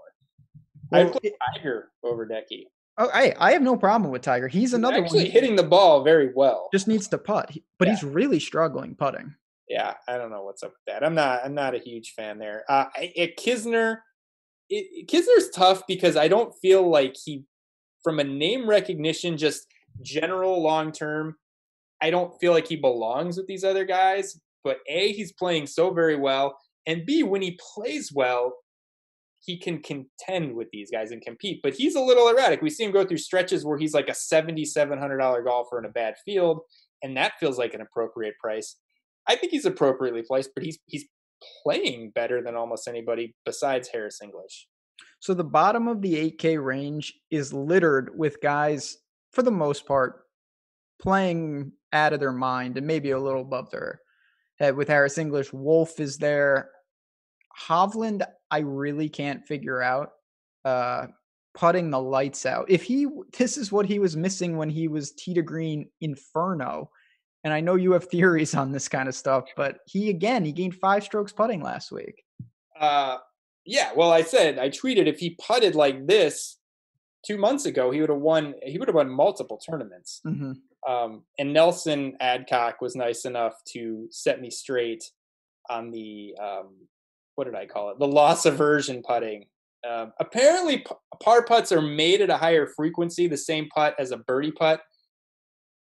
Well, I put Tiger over Decky. Oh, I I have no problem with Tiger. He's, he's another actually one. hitting the ball very well. Just needs to putt, but yeah. he's really struggling putting. Yeah, I don't know what's up with that. I'm not I'm not a huge fan there. Uh, at Kisner, it, Kisner's tough because I don't feel like he, from a name recognition, just general long term, I don't feel like he belongs with these other guys. But A, he's playing so very well. And B, when he plays well, he can contend with these guys and compete. But he's a little erratic. We see him go through stretches where he's like a $7,700 golfer in a bad field, and that feels like an appropriate price. I think he's appropriately priced, but he's he's playing better than almost anybody besides Harris English. So the bottom of the 8K range is littered with guys, for the most part, playing out of their mind and maybe a little above their head. With Harris English, Wolff is there. Hovland, I really can't figure out. Uh, putting the lights out. If he, this is what he was missing when he was tee to green inferno. And I know you have *laughs* theories on this kind of stuff, but he again, he gained five strokes putting last week. Uh, yeah. Well, I said I tweeted if he putted like this two months ago, he would have won. He would have won multiple tournaments. Mm-hmm. Um, and Nelson Adcock was nice enough to set me straight on the um, what did I call it? The loss aversion putting. Um, apparently, p- par putts are made at a higher frequency, the same putt as a birdie putt,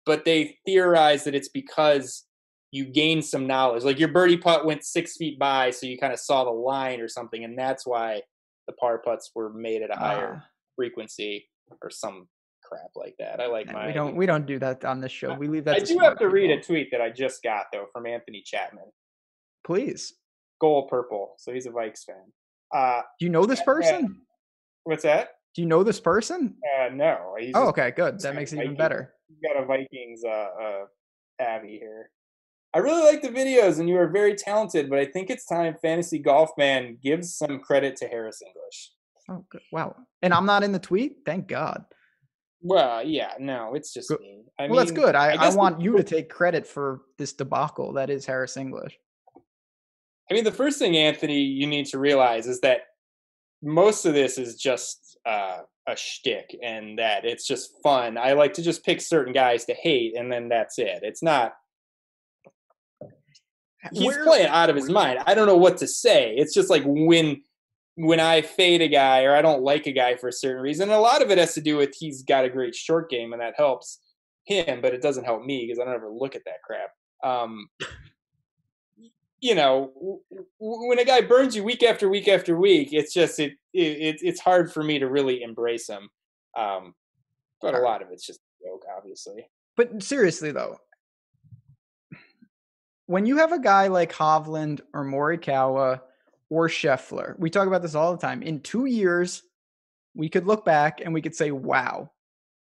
but they theorize that it's because you gain some knowledge. Like your birdie putt went six feet by, so you kind of saw the line or something, and that's why the par putts were made at a higher uh, frequency or some crap like that. I like my. We don't. We don't do that on this show. We leave that. I do have to people. read a tweet that I just got though from Anthony Chapman. Please. Goal purple. So he's a Vikes fan. Uh, do you know this person? What's that? Do you know this person? Uh, no. He's oh, okay, good. That makes it even better. You got a Vikings uh, uh, Abby here. I really like the videos, and you are very talented. But I think it's time Fantasy Golf Man gives some credit to Harris English. Oh, good. wow! And I'm not in the tweet. Thank God. Well, yeah, no, it's just me. I well, mean, that's good. I, I, I want you to take credit for this debacle that is Harris English. I mean, the first thing, Anthony, you need to realize is that most of this is just uh, a shtick, and that it's just fun. I like to just pick certain guys to hate, and then that's it. It's not. He's Where, playing out of his mind. I don't know what to say. It's just like when when I fade a guy or I don't like a guy for a certain reason. And a lot of it has to do with he's got a great short game and that helps him, but it doesn't help me because I don't ever look at that crap. Um, you know, when a guy burns you week after week after week, it's just it, it it's hard for me to really embrace him. Um, but a lot of it's just a joke, obviously. But seriously though, when you have a guy like Hovland or Morikawa or Scheffler, we talk about this all the time. In two years, we could look back and we could say, "Wow,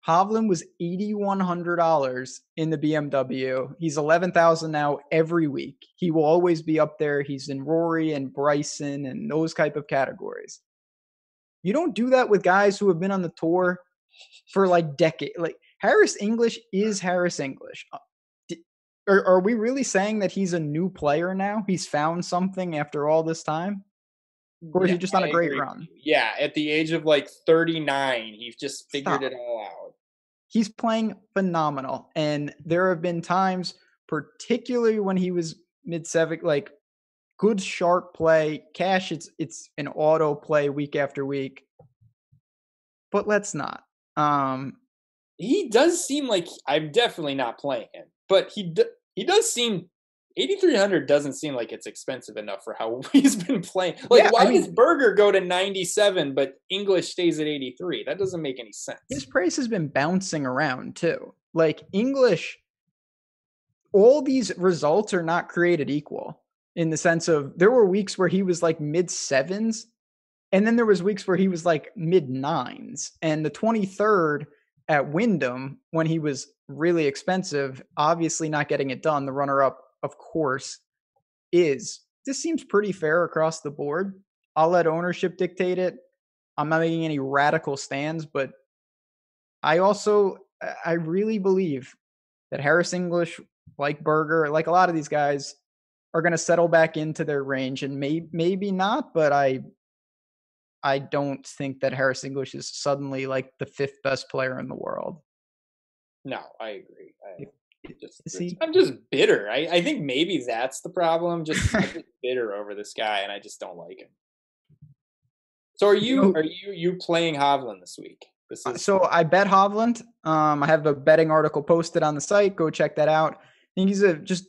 Hovland was $8,100 in the BMW. He's 11,000 now every week. He will always be up there. He's in Rory and Bryson and those type of categories. You don't do that with guys who have been on the tour for like decades. Like Harris English is Harris English. Uh, are, are we really saying that he's a new player now? He's found something after all this time? Or is yeah, he just on a great run? Yeah, at the age of like 39, he's just figured Stop. it all out he's playing phenomenal. And there have been times, particularly when he was mid seven, like good sharp play. Cash, it's it's an auto play week after week. But let's not. Um he does seem like I'm definitely not playing him, but he he does seem 8300 doesn't seem like it's expensive enough for how *laughs* he's been playing. Like, yeah, why I mean, does Berger go to 97 but English stays at 83? That doesn't make any sense. His price has been bouncing around too. Like English, all these results are not created equal in the sense of there were weeks where he was like mid sevens, and then there was weeks where he was like mid nines. And the 23rd at Wyndham, when he was really expensive, obviously not getting it done, the runner up of course, is this seems pretty fair across the board. I'll let ownership dictate it. I'm not making any radical stands, but I also I really believe that Harris English, like Berger, like a lot of these guys, are going to settle back into their range, and may, maybe not, but I I don't think that Harris English is suddenly like the fifth best player in the world. No, I agree. Just, See? I'm just bitter. I, I think maybe that's the problem. Just, just *laughs* bitter over this guy, and I just don't like him. So are you are you you playing Hovland this week? This uh, is- so I bet Hovland. Um, I have a betting article posted on the site. Go check that out. I think he's a just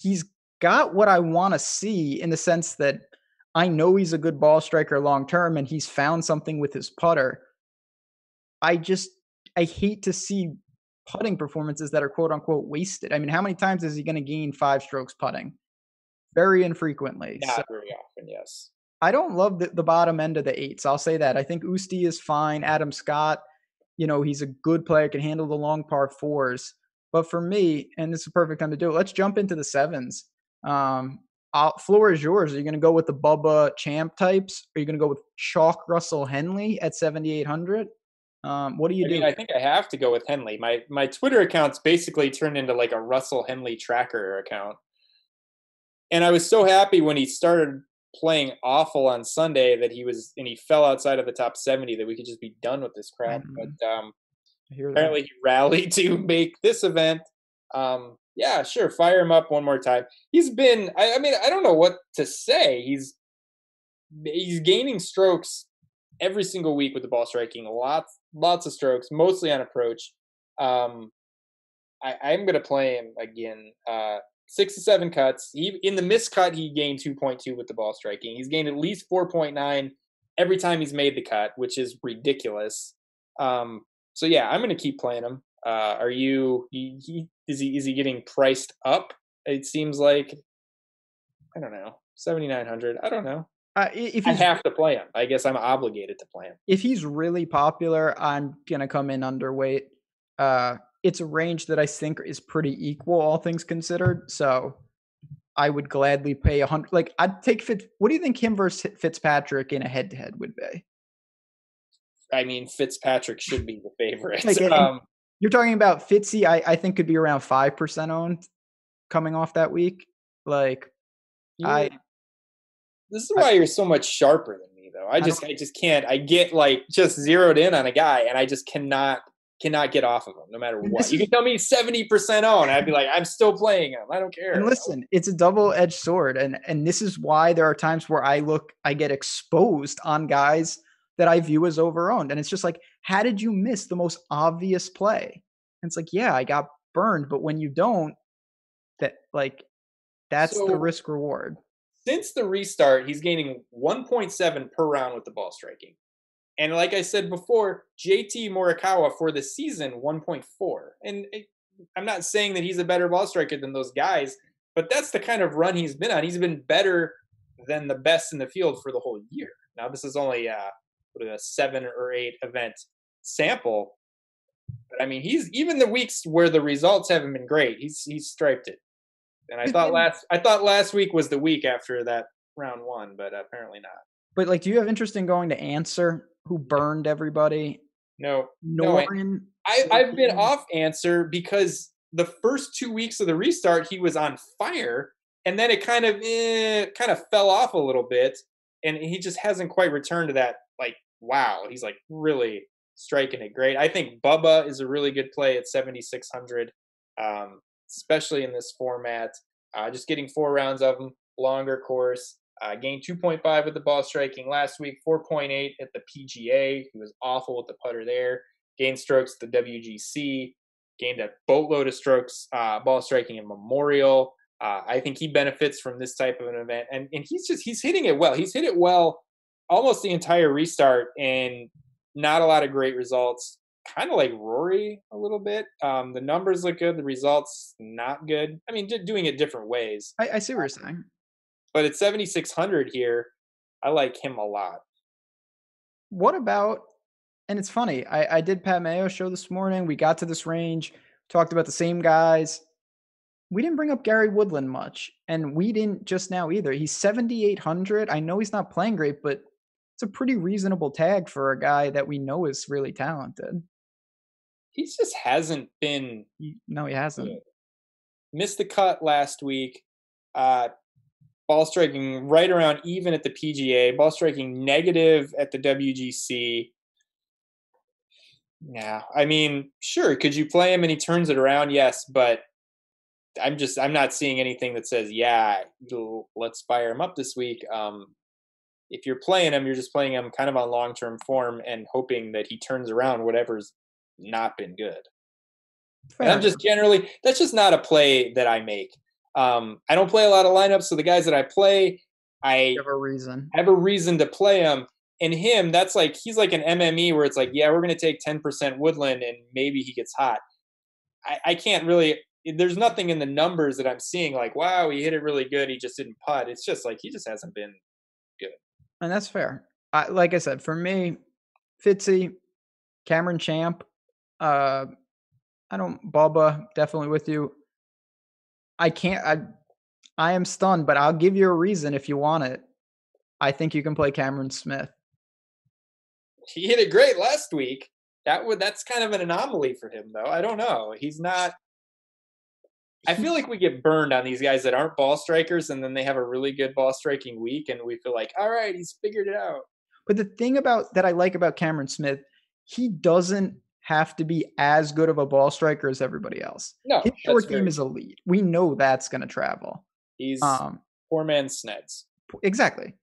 he's got what I want to see in the sense that I know he's a good ball striker long term, and he's found something with his putter. I just I hate to see putting performances that are quote unquote wasted. I mean, how many times is he going to gain five strokes putting? Very infrequently. Not so, very often, yes. I don't love the, the bottom end of the eights. I'll say that. I think Usti is fine. Adam Scott, you know, he's a good player, can handle the long par fours. But for me, and this is a perfect time to do it, let's jump into the sevens. Um, I'll, floor is yours. Are you going to go with the Bubba Champ types? Are you going to go with Chalk Russell Henley at 7,800? Um, what do you I do? Mean, I think I have to go with Henley. My my Twitter account's basically turned into like a Russell Henley tracker account. And I was so happy when he started playing awful on Sunday that he was and he fell outside of the top 70 that we could just be done with this crap. Mm-hmm. But um, apparently he rallied *laughs* to make this event. Um, yeah, sure, fire him up one more time. He's been I, I mean, I don't know what to say. He's he's gaining strokes every single week with the ball striking. Lots lots of strokes, mostly on approach. Um, I, I'm going to play him again. Uh, six to seven cuts. He in the miscut he gained 2.2 with the ball striking. He's gained at least 4.9 every time he's made the cut, which is ridiculous. Um, so yeah, I'm going to keep playing him. Uh, are you? He, he, is he is he getting priced up? It seems like I don't know, 7900. I don't know. Uh, if I have to play him, I guess I'm obligated to play him. If he's really popular, I'm gonna come in underweight. Uh, it's a range that I think is pretty equal, all things considered. So I would gladly pay a hundred. Like I'd take Fitz. What do you think him versus Fitzpatrick in a head-to-head would be? I mean, Fitzpatrick should be the favorite. Like, um, you're talking about Fitzy. I, I think could be around five percent owned coming off that week. Like I this is why you're so much sharper than me, though. I just, I, I just can't. I get like just zeroed in on a guy, and I just cannot, cannot get off of him, no matter what. You can tell me seventy percent on, I'd be like, I'm still playing him. I don't care. And listen, it's a double edged sword, and and this is why there are times where I look, I get exposed on guys that I view as overowned, and it's just like, how did you miss the most obvious play? And it's like, yeah, I got burned, but when you don't, that like That's so, the risk reward. Since the restart, he's gaining 1.7 per round with the ball striking. And like I said before, JT Morikawa for the season 1.4. And eh, I'm not saying that he's a better ball striker than those guys, but that's the kind of run he's been on. He's been better than the best in the field for the whole year. Now this is only a seven or eight event sample, but I mean he's even the weeks where the results haven't been great, he's he's striped it. And I thought *laughs* last I thought last week was the week after that round one, but apparently not. But like, do you have interest in going to Ancer who burned everybody? No, Noren. No, I, I've been off Ancer because the first two weeks of the restart he was on fire, and then it kind of eh, kind of fell off a little bit, and he just hasn't quite returned to that. Like, wow, he's like really striking it great. I think Bubba is a really good play at 7600, um, especially in this format. Uh, just getting four rounds of them, longer course. Uh, gained 2.5 with the ball striking last week, 4.8 at the PGA. He was awful with the putter there. Gained strokes at the WGC. Gained a boatload of strokes uh, ball striking in Memorial. Uh, I think he benefits from this type of an event, and and he's just he's hitting it well. He's hit it well almost the entire restart, and not a lot of great results. Kind of like Rory a little bit. Um, the numbers look good, the results not good. I mean, doing it different ways. I, I see what you're saying. But at 7600 here, I like him a lot. What about? And it's funny. I, I did Pat Mayo show this morning. We got to this range, talked about the same guys. We didn't bring up Gary Woodland much, and we didn't just now either. He's 7,800. I know he's not playing great, but it's a pretty reasonable tag for a guy that we know is really talented. He just hasn't been. no, he hasn't. Missed the cut last week. Uh, ball striking right around even at the PGA, ball striking negative at the WGC. Yeah, I mean, sure, could you play him and he turns it around? Yes, but I'm just I'm not seeing anything that says, yeah, let's fire him up this week. Um, if you're playing him, you're just playing him kind of on long term form and hoping that he turns around whatever's not been good. I'm just generally that's just not a play that I make. Um, I don't play a lot of lineups, so the guys that I play, I have a reason. Have a reason to play them. And him, that's like he's like an MME where it's like, yeah, we're going to take 10% Woodland and maybe he gets hot. I, I can't really. There's nothing in the numbers that I'm seeing like, wow, he hit it really good. He just didn't putt. It's just like he just hasn't been. And that's fair. I, like I said, for me, Fitzy, Cameron Champ, uh, I don't Bubba, definitely with you. I can't. I I am stunned, but I'll give you a reason if you want it. I think you can play Cameron Smith. He hit it great last week. That would that's kind of an anomaly for him, though. I don't know. He's not. I feel like we get burned on these guys that aren't ball strikers, and then they have a really good ball striking week, and we feel like, all right, he's figured it out. But the thing about that I like about Cameron Smith, he doesn't have to be as good of a ball striker as everybody else. No, his short game is elite. We know that's going to travel. He's um, poor man Sneds. Exactly.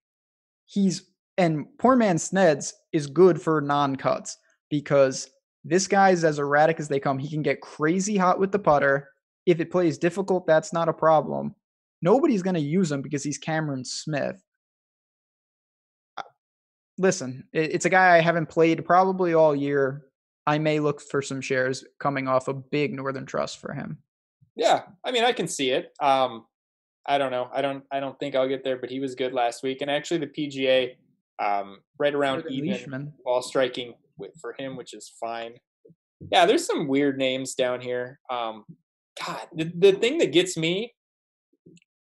He's and poor man Sneds is good for non cuts because this guy's as erratic as they come. He can get crazy hot with the putter. If it plays difficult, that's not a problem. Nobody's going to use him because he's Cameron Smith. Listen, it's a guy I haven't played probably all year. I may look for some shares coming off a big Northern Trust for him. Yeah, I mean, I can see it. Um, I don't know. I don't. I don't think I'll get there, but he was good last week, and actually the PGA um, right around even Leishman. ball striking for him, which is fine. Yeah, there's some weird names down here. Um, God, the, the thing that gets me,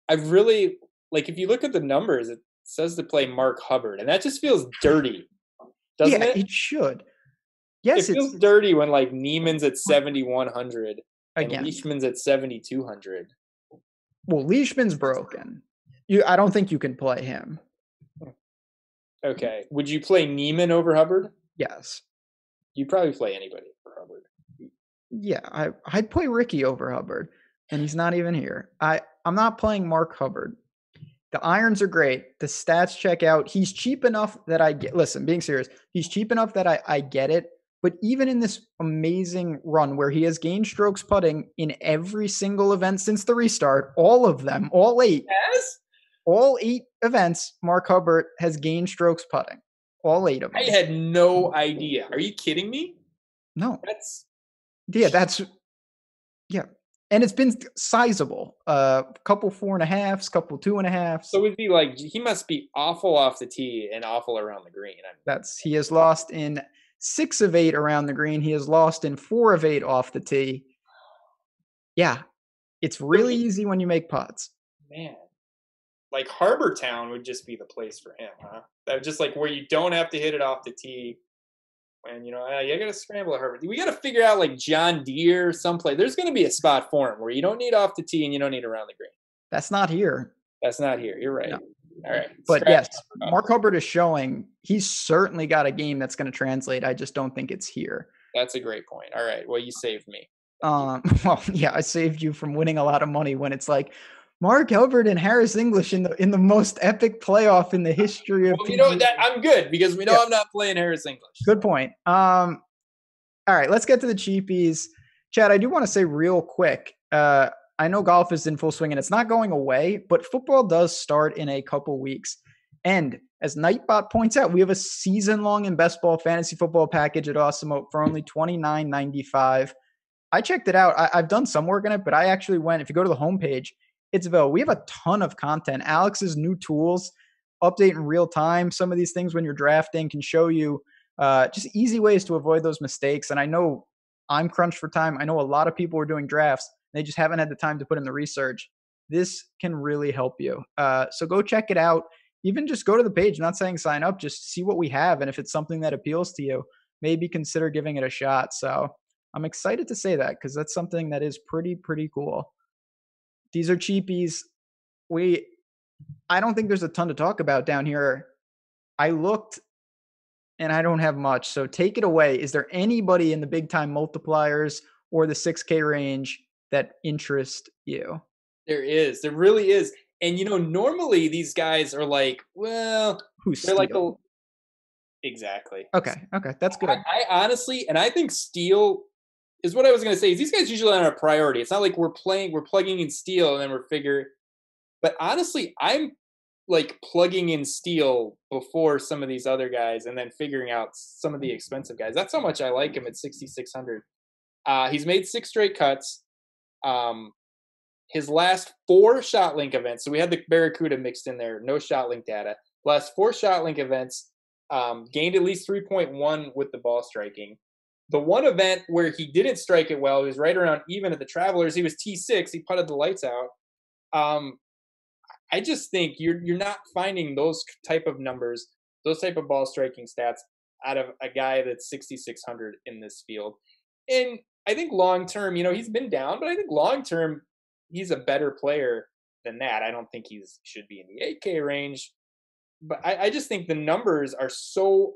I've really like if you look at the numbers, it says to play Mark Hubbard, and that just feels dirty, doesn't yeah, it? It should. Yes, it feels dirty when like Niemann's at seventy one hundred and Leishman's at seventy two hundred. Well, Leishman's broken. You, I don't think you can play him. Okay. Would you play Niemann over Hubbard? Yes. You'd probably play anybody over Hubbard. Yeah, I I'd play Ricky over Hubbard, and he's not even here. I I'm not playing Mark Hubbard. The irons are great. The stats check out. He's cheap enough that I get. Listen, being serious, he's cheap enough that I I get it But even in this amazing run where he has gained strokes putting in every single event since the restart, all of them, all eight, yes? all eight events, Mark Hubbard has gained strokes putting. All eight of them. I had no mm. idea. Are you kidding me? No. That's yeah, that's yeah. And it's been sizable. A uh, couple four and a halves, couple two and a halves. So is he like he must be awful off the tee and awful around the green? I mean, that's he has lost in six of eight around the green. He has lost in four of eight off the tee. Yeah, it's really easy when you make putts. Man, like Harbour Town would just be the place for him, huh? That just like where you don't have to hit it off the tee. And you know, uh, you got to scramble at Harbour. We got to figure out like John Deere, someplace. There's going to be a spot for him where you don't need off the tee and you don't need around the green. That's not here. That's not here. You're right. No. All right. But yes, Mark Hubbard is showing he's certainly got a game that's going to translate. I just don't think it's here. That's a great point. All right. Well, you saved me. Um, *laughs* well, yeah, I saved you from winning a lot of money when it's like Mark Hubbard and Harris English in the in the most epic playoff in the history of. Well, you know that I'm good because we know yeah. I'm not playing Harris English. Good point. Um, all right, let's get to the cheapies. Chad, I do want to say real quick. Uh, I know golf is in full swing and it's not going away, but football does start in a couple weeks. And as Nightbot points out, we have a season long in best ball fantasy football package at Awesemo for only twenty nine ninety five. I checked it out. I, have done some work on it, but I actually went. If you go to the homepage, it's available. We have a ton of content. Alex's new tools update in real time. Some of these things when you're drafting can show you uh, just easy ways to avoid those mistakes. And I know I'm crunched for time. I know a lot of people are doing drafts. They just haven't had the time to put in the research. This can really help you. Uh, so go check it out. Even just go to the page, not saying sign up, just see what we have. And if it's something that appeals to you, maybe consider giving it a shot. So I'm excited to say that because that's something that is pretty, pretty cool. These are cheapies. We, I don't think there's a ton to talk about down here. I looked and I don't have much. So take it away. Is there anybody in the big time multipliers or the 6K range that interest you? There is. There really is. And you know, normally these guys are like, well, who's they're like a exactly. Okay, okay, that's good. I, I honestly, and I think Steele is what I was going to say. Is these guys usually aren't a priority? It's not like we're playing, we're plugging in Steele, and then we're figure. But honestly, I'm like plugging in Steele before some of these other guys, and then figuring out some of the expensive guys. That's how much I like him at 6,600. Uh, he's made six straight cuts. Um, his last four shot link events. So we had the Barracuda mixed in there, no shot link data. Last four shot link events, um, gained at least 3.1 with the ball striking. The one event where he didn't strike it well, he was right around even at the Travelers. He was T6. He putted the lights out. Um, I just think you're you're not finding those type of numbers, those type of ball striking stats out of a guy that's 6600 in this field. And I think long term, you know, he's been down, but I think long term he's a better player than that. I don't think he should be in the 8K range, but I, I just think the numbers are so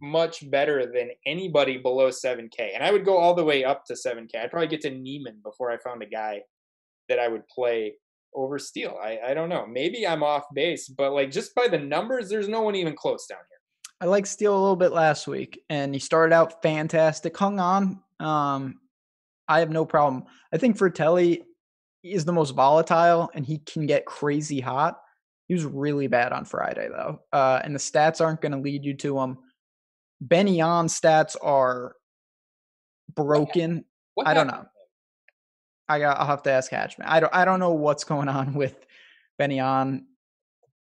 much better than anybody below 7K. And I would go all the way up to 7K. I'd probably get to Niemann before I found a guy that I would play over Steele. I, I don't know. Maybe I'm off base, but like just by the numbers, there's no one even close down here. I like Steele a little bit last week, and he started out fantastic, hung on. Um, I have no problem. I think Frittelli is the most volatile, and he can get crazy hot. He was really bad on Friday, though, uh, and the stats aren't going to lead you to him. Ben An stats are broken. I don't know. I got. I'll have to ask Hatchman. I don't. I don't know what's going on *laughs* with Ben An.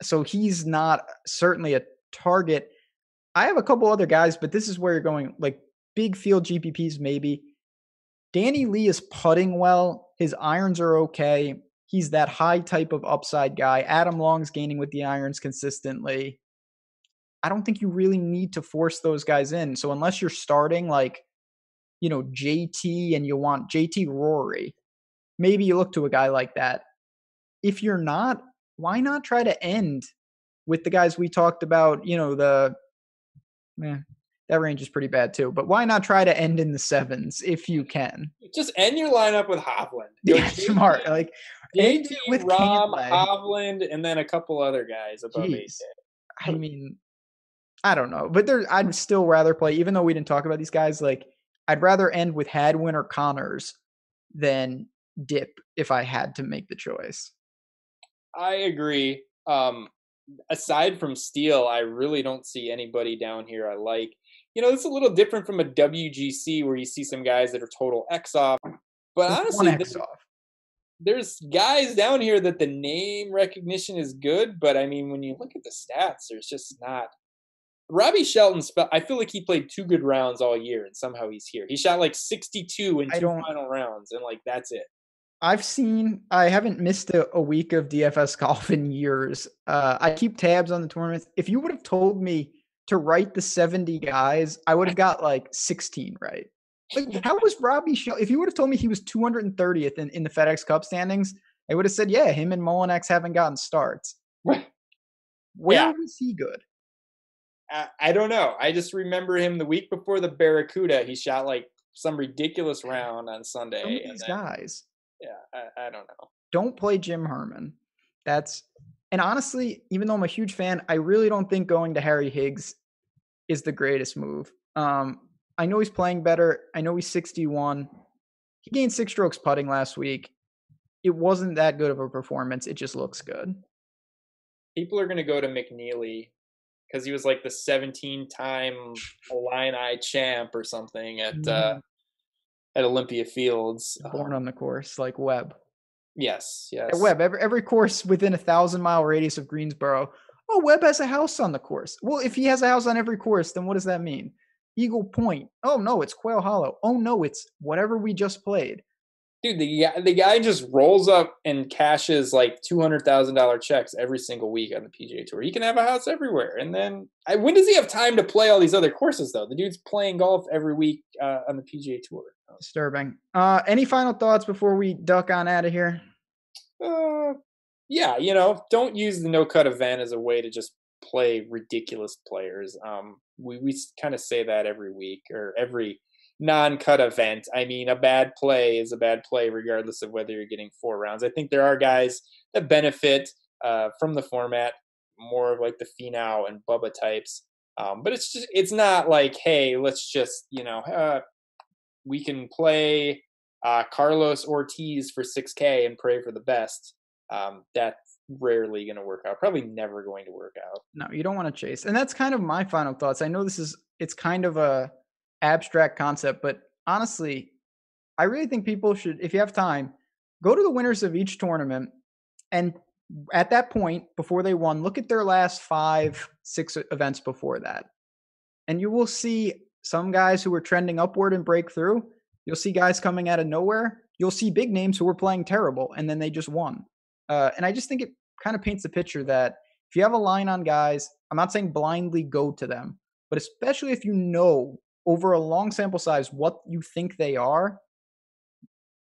So he's not certainly a target. I have a couple other guys, but this is where you're going. Like big field GPPs, maybe. Danny Lee is putting well. His irons are okay. He's that high type of upside guy. Adam Long's gaining with the irons consistently. I don't think you really need to force those guys in. So unless you're starting like, you know, JT and you want JT Rory, maybe you look to a guy like that. If you're not, why not try to end with the guys we talked about? You know, the eh, that range is pretty bad too. But why not try to end in the sevens if you can? Just end your lineup with Hovland. yeah, smart. Like end with Rahm, Hovland, and then a couple other guys above eight. I mean, I don't know, but there, I'd still rather play, even though we didn't talk about these guys. Like, I'd rather end with Hadwin or Conners than Dip if I had to make the choice. I agree. Um, aside from Steele, I really don't see anybody down here I like. You know, it's a little different from a WGC where you see some guys that are total X off. But honestly, X off. there's guys down here that the name recognition is good, but I mean, when you look at the stats, there's just not. Robbie Shelton, I feel like he played two good rounds all year, and somehow he's here. He shot like 62 in two final rounds, and like that's it. I've seen. I haven't missed a, a week of DFS *laughs* golf in years. Uh, I keep tabs on the tournaments. If you would have told me to write the 70 guys, I would have got like 16 right. Like, *laughs* how was Robbie Shell? If you would have told me he was 230th in, in the FedEx Cup standings, I would have said, yeah, him and Molinex haven't gotten starts. *laughs* Where yeah. was he good? I, I don't know. I just remember him the week before the Barracuda. He shot like some ridiculous round on Sunday. Some of these then, guys yeah, I, I don't know. Don't play Jim Herman. That's and honestly, even though I'm a huge fan, I really don't think going to Harry Higgs is the greatest move. Um, I know he's playing better. I know he's 61. He gained six strokes putting last week. It wasn't that good of a performance. It just looks good. People are going to go to McNealy because he was like the 17 time Illini champ or something at uh, mm-hmm at Olympia Fields. Born um, on the course, like Webb. Yes, yes. At Webb, every, every course within a thousand mile radius of Greensboro. Oh, Webb has a house on the course. Well, if he has a house on every course, then what does that mean? Eagle Point. Oh no, it's Quail Hollow. Oh no, it's whatever we just played dude, the guy, the guy just rolls up and cashes like two hundred thousand dollar checks every single week on the PGA Tour. He can have a house everywhere, and then I, when does he have time to play all these other courses though? The dude's playing golf every week uh, on the PGA Tour. Disturbing. Uh, any final thoughts before we duck on out of here? Uh, yeah, you know, don't use the no cut event as a way to just play ridiculous players. Um, we we kind of say that every week or every non-cut event. I mean, a bad play is a bad play regardless of whether you're getting four rounds. I think there are guys that benefit uh, from the format, more of like the Finau and Bubba types. Um, but it's just it's not like, hey, let's just you know, uh, we can play uh, Carlos Ortiz for 6K and pray for the best. Um, that's rarely going to work out. Probably never going to work out. No, you don't want to chase, and that's kind of my final thoughts. I know this is it's kind of a abstract concept, but honestly, I really think people should, if you have time, go to the winners of each tournament and at that point, before they won, look at their last five, six events before that. And you will see some guys who were trending upward and break through. You'll see guys coming out of nowhere. You'll see big names who were playing terrible and then they just won. Uh, and I just think it kind of paints the picture that if you have a line on guys, I'm not saying blindly go to them, but especially if you know over a long sample size what you think they are,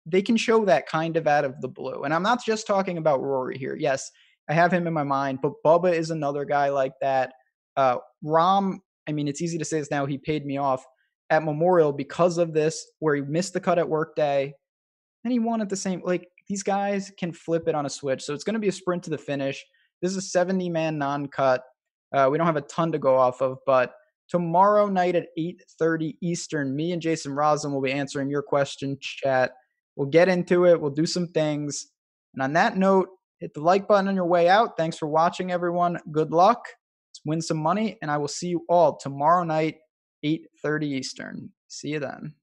they can show that kind of out of the blue. And I'm not just talking about Rory here. Yes, I have him in my mind, but Bubba is another guy like that. Uh, Rahm, I mean, it's easy to say this now. He paid me off at Memorial because of this, where he missed the cut at workday, and he won at the same. Like these guys can flip it on a switch, so it's going to be a sprint to the finish. This is a 70 man non cut. Uh, we don't have a ton to go off of, but tomorrow night at 8.30 Eastern. Me and Jason Roslin will be answering your question chat. We'll get into it. We'll do some things. And on that note, hit the like button on your way out. Thanks for watching, everyone. Good luck. Let's win some money. And I will see you all tomorrow night, 8.30 Eastern. See you then.